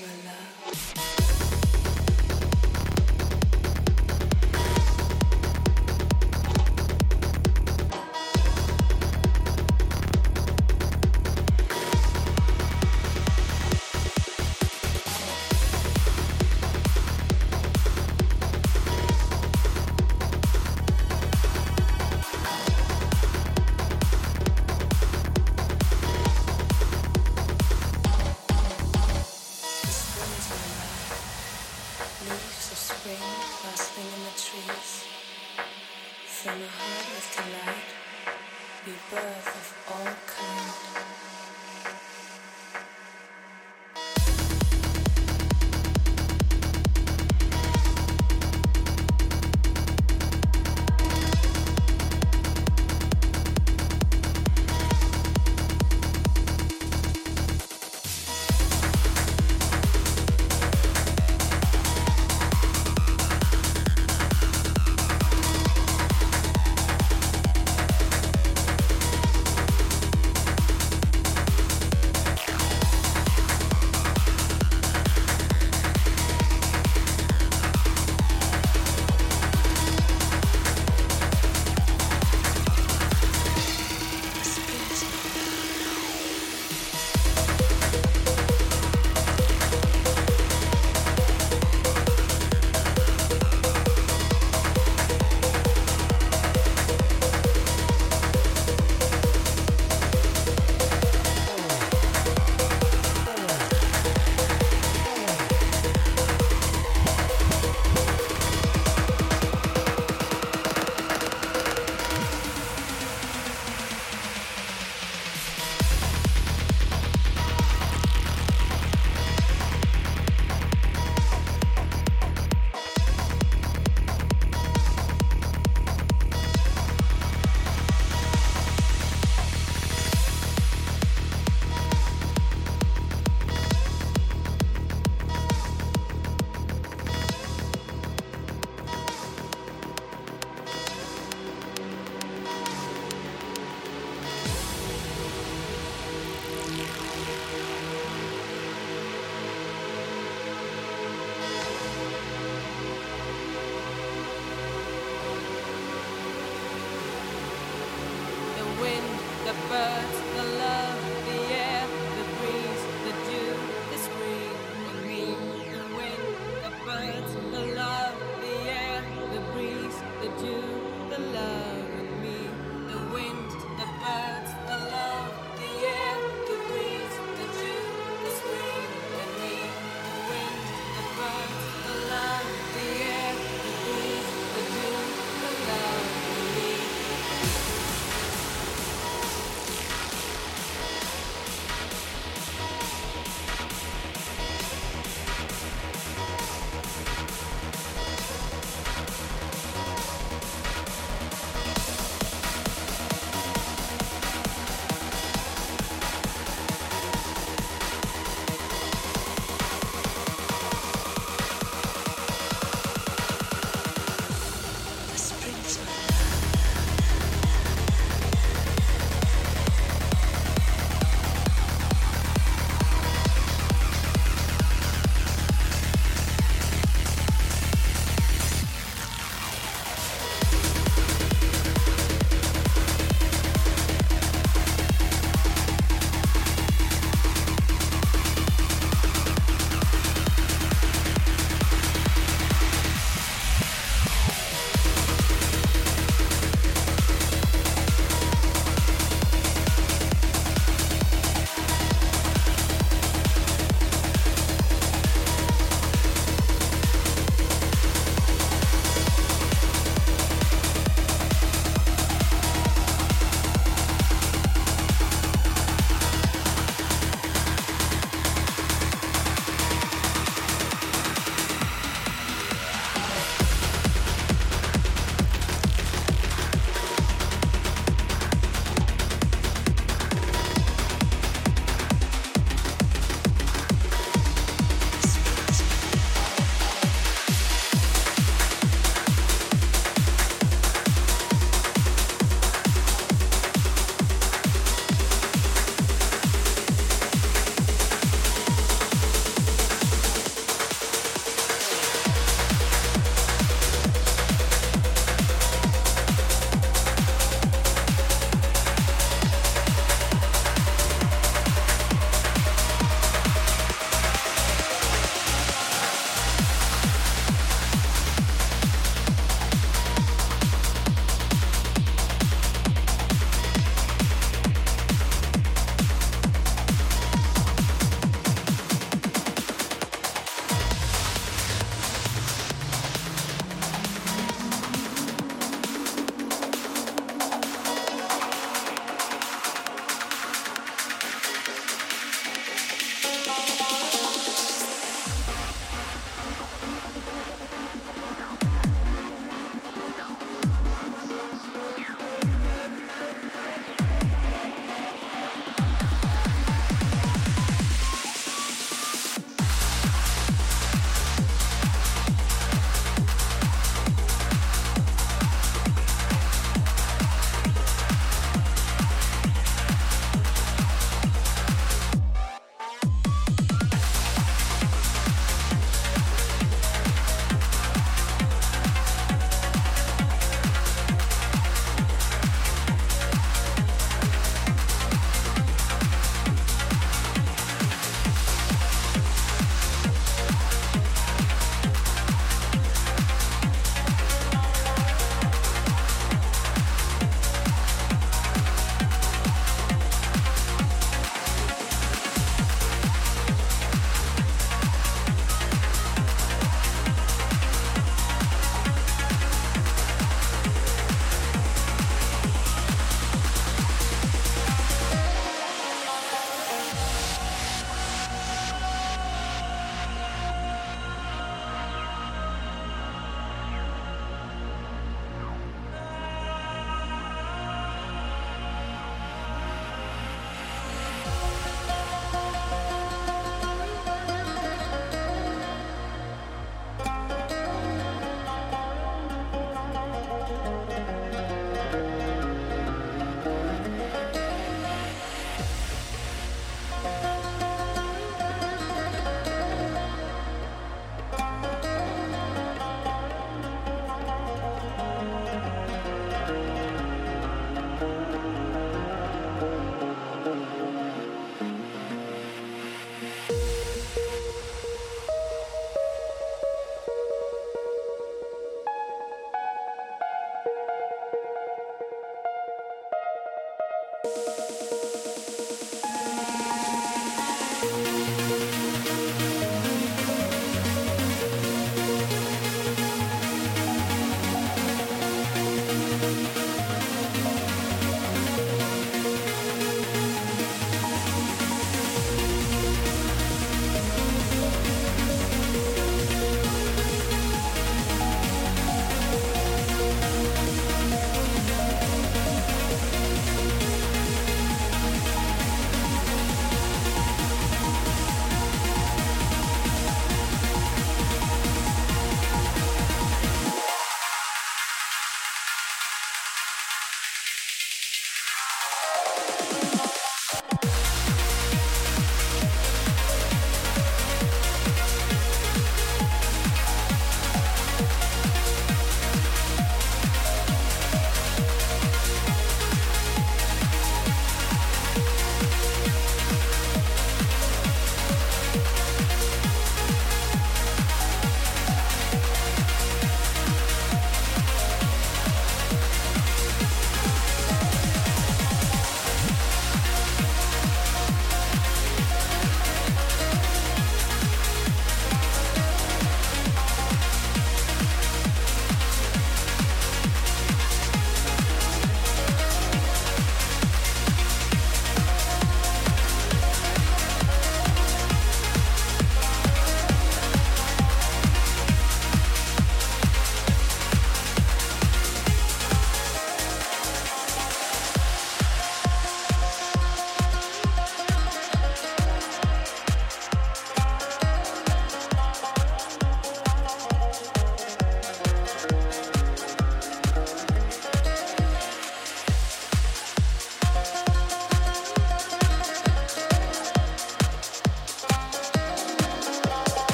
your love.